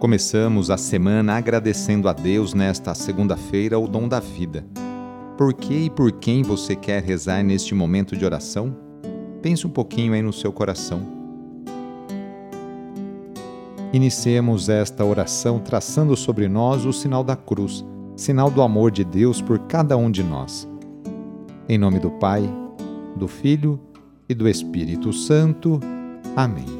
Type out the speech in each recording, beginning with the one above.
Começamos a semana agradecendo a Deus nesta segunda-feira o dom da vida. Por que e por quem você quer rezar neste momento de oração? Pense um pouquinho aí no seu coração. Iniciemos esta oração traçando sobre nós o sinal da cruz, sinal do amor de Deus por cada um de nós. Em nome do Pai, do Filho e do Espírito Santo. Amém.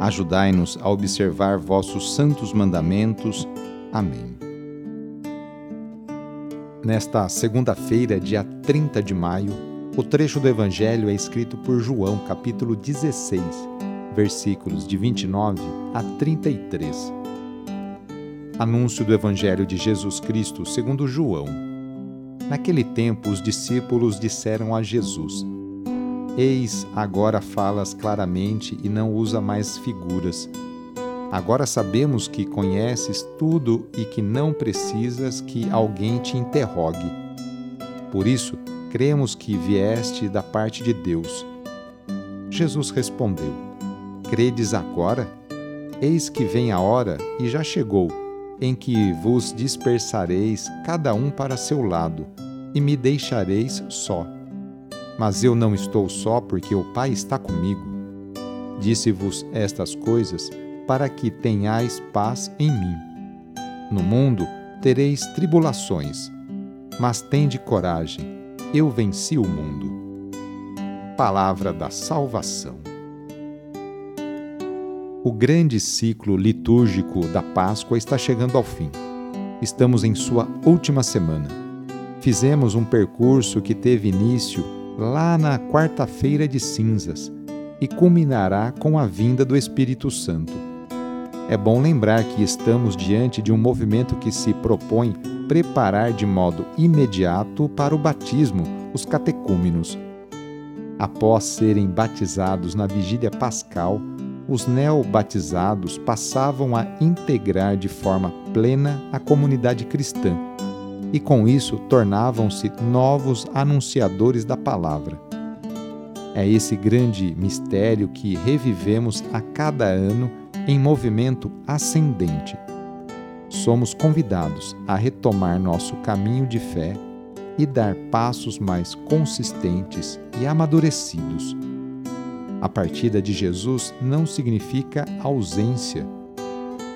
Ajudai-nos a observar vossos santos mandamentos. Amém. Nesta segunda-feira, dia 30 de maio, o trecho do Evangelho é escrito por João, capítulo 16, versículos de 29 a 33. Anúncio do Evangelho de Jesus Cristo segundo João. Naquele tempo, os discípulos disseram a Jesus: Eis, agora falas claramente e não usa mais figuras. Agora sabemos que conheces tudo e que não precisas que alguém te interrogue. Por isso, cremos que vieste da parte de Deus. Jesus respondeu: Credes agora? Eis que vem a hora, e já chegou, em que vos dispersareis cada um para seu lado, e me deixareis só. Mas eu não estou só, porque o Pai está comigo. Disse-vos estas coisas para que tenhais paz em mim. No mundo tereis tribulações, mas tende coragem, eu venci o mundo. Palavra da Salvação. O grande ciclo litúrgico da Páscoa está chegando ao fim. Estamos em sua última semana. Fizemos um percurso que teve início lá na quarta-feira de cinzas e culminará com a vinda do Espírito Santo. É bom lembrar que estamos diante de um movimento que se propõe preparar de modo imediato para o batismo os catecúmenos. Após serem batizados na vigília pascal, os neobatizados passavam a integrar de forma plena a comunidade cristã e com isso tornavam-se novos anunciadores da palavra. É esse grande mistério que revivemos a cada ano em movimento ascendente. Somos convidados a retomar nosso caminho de fé e dar passos mais consistentes e amadurecidos. A partida de Jesus não significa ausência.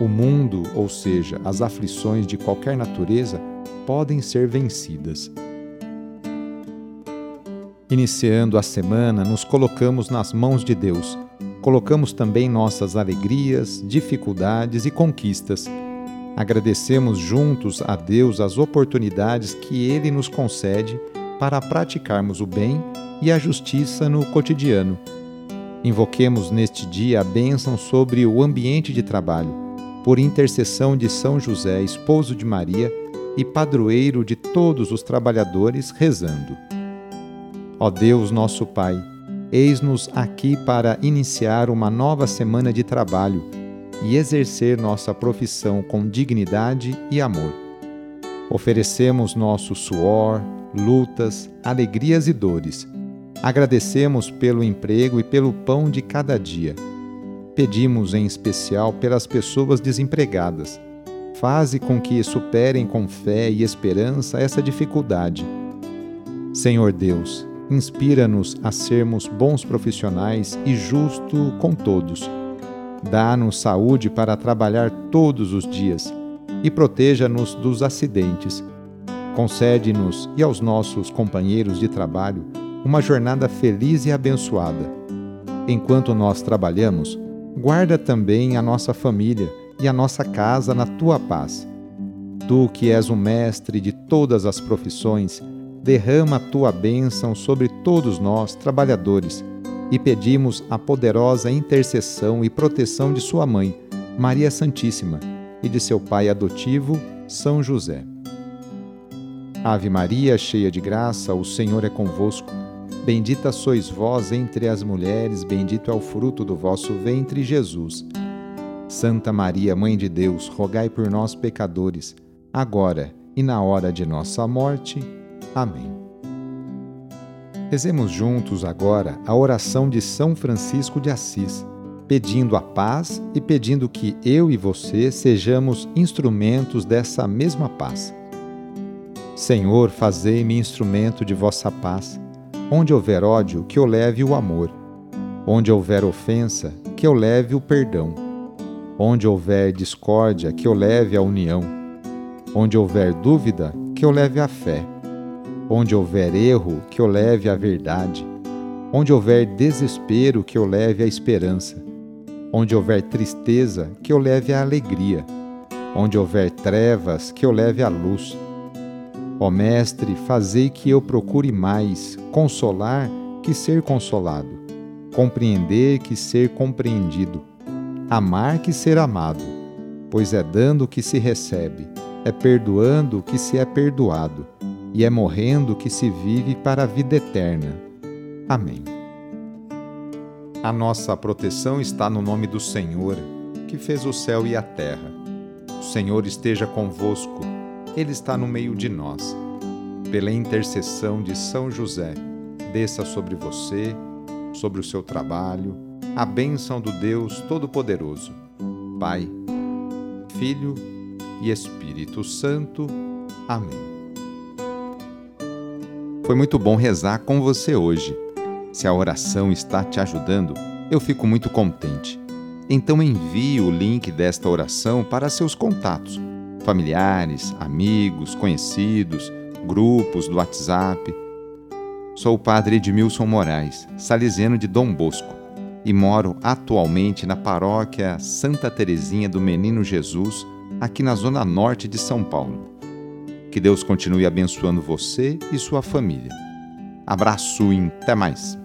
O mundo, ou seja, as aflições de qualquer natureza, podem ser vencidas. Iniciando a semana, nos colocamos nas mãos de Deus. Colocamos também nossas alegrias, dificuldades e conquistas. Agradecemos juntos a Deus as oportunidades que Ele nos concede para praticarmos o bem e a justiça no cotidiano. Invoquemos neste dia a bênção sobre o ambiente de trabalho, por intercessão de São José, esposo de Maria e padroeiro de todos os trabalhadores, rezando: Ó Deus, nosso Pai, eis-nos aqui para iniciar uma nova semana de trabalho e exercer nossa profissão com dignidade e amor. Oferecemos nosso suor, lutas, alegrias e dores. Agradecemos pelo emprego e pelo pão de cada dia. Pedimos em especial pelas pessoas desempregadas Faze com que superem com fé e esperança essa dificuldade. Senhor Deus, inspira-nos a sermos bons profissionais e justo com todos. Dá-nos saúde para trabalhar todos os dias e proteja-nos dos acidentes. Concede-nos e aos nossos companheiros de trabalho uma jornada feliz e abençoada. Enquanto nós trabalhamos, guarda também a nossa família e a nossa casa na tua paz. Tu que és o mestre de todas as profissões, derrama a tua bênção sobre todos nós, trabalhadores, e pedimos a poderosa intercessão e proteção de Sua Mãe, Maria Santíssima e de seu pai adotivo, São José. Ave Maria, cheia de graça, o Senhor é convosco. Bendita sois vós entre as mulheres, bendito é o fruto do vosso ventre, Jesus. Santa Maria, Mãe de Deus, rogai por nós, pecadores, agora e na hora de nossa morte. Amém. Rezemos juntos agora a oração de São Francisco de Assis, pedindo a paz e pedindo que eu e você sejamos instrumentos dessa mesma paz. Senhor, fazei-me instrumento de vossa paz. Onde houver ódio, que eu leve o amor. Onde houver ofensa, que eu leve o perdão. Onde houver discórdia, que eu leve a união. Onde houver dúvida, que eu leve a fé Onde houver erro, que eu leve a verdade. Onde houver desespero, que eu leve a esperança. Onde houver tristeza, que eu leve a alegria. Onde houver trevas, que eu leve a luz. Ó Mestre, fazei que eu procure mais consolar que ser consolado, compreender que ser compreendido, amar que ser amado, pois é dando que se recebe, é perdoando que se é perdoado e é morrendo que se vive para a vida eterna. Amém. A nossa proteção está no nome do Senhor, que fez o céu e a terra. O Senhor esteja convosco, Ele está no meio de nós. Pela intercessão de São José, desça sobre você, sobre o seu trabalho, a bênção do Deus Todo-Poderoso, Pai, Filho e Espírito Santo. Amém. Foi muito bom rezar com você hoje. Se a oração está te ajudando, eu fico muito contente. Então envie o link desta oração para seus contatos, familiares, amigos, conhecidos, grupos do WhatsApp. Sou o padre Edmilson Moraes, salesiano de Dom Bosco, e moro atualmente na paróquia Santa Terezinha do Menino Jesus, aqui na zona norte de São Paulo. Que Deus continue abençoando você e sua família. Abraço e até mais.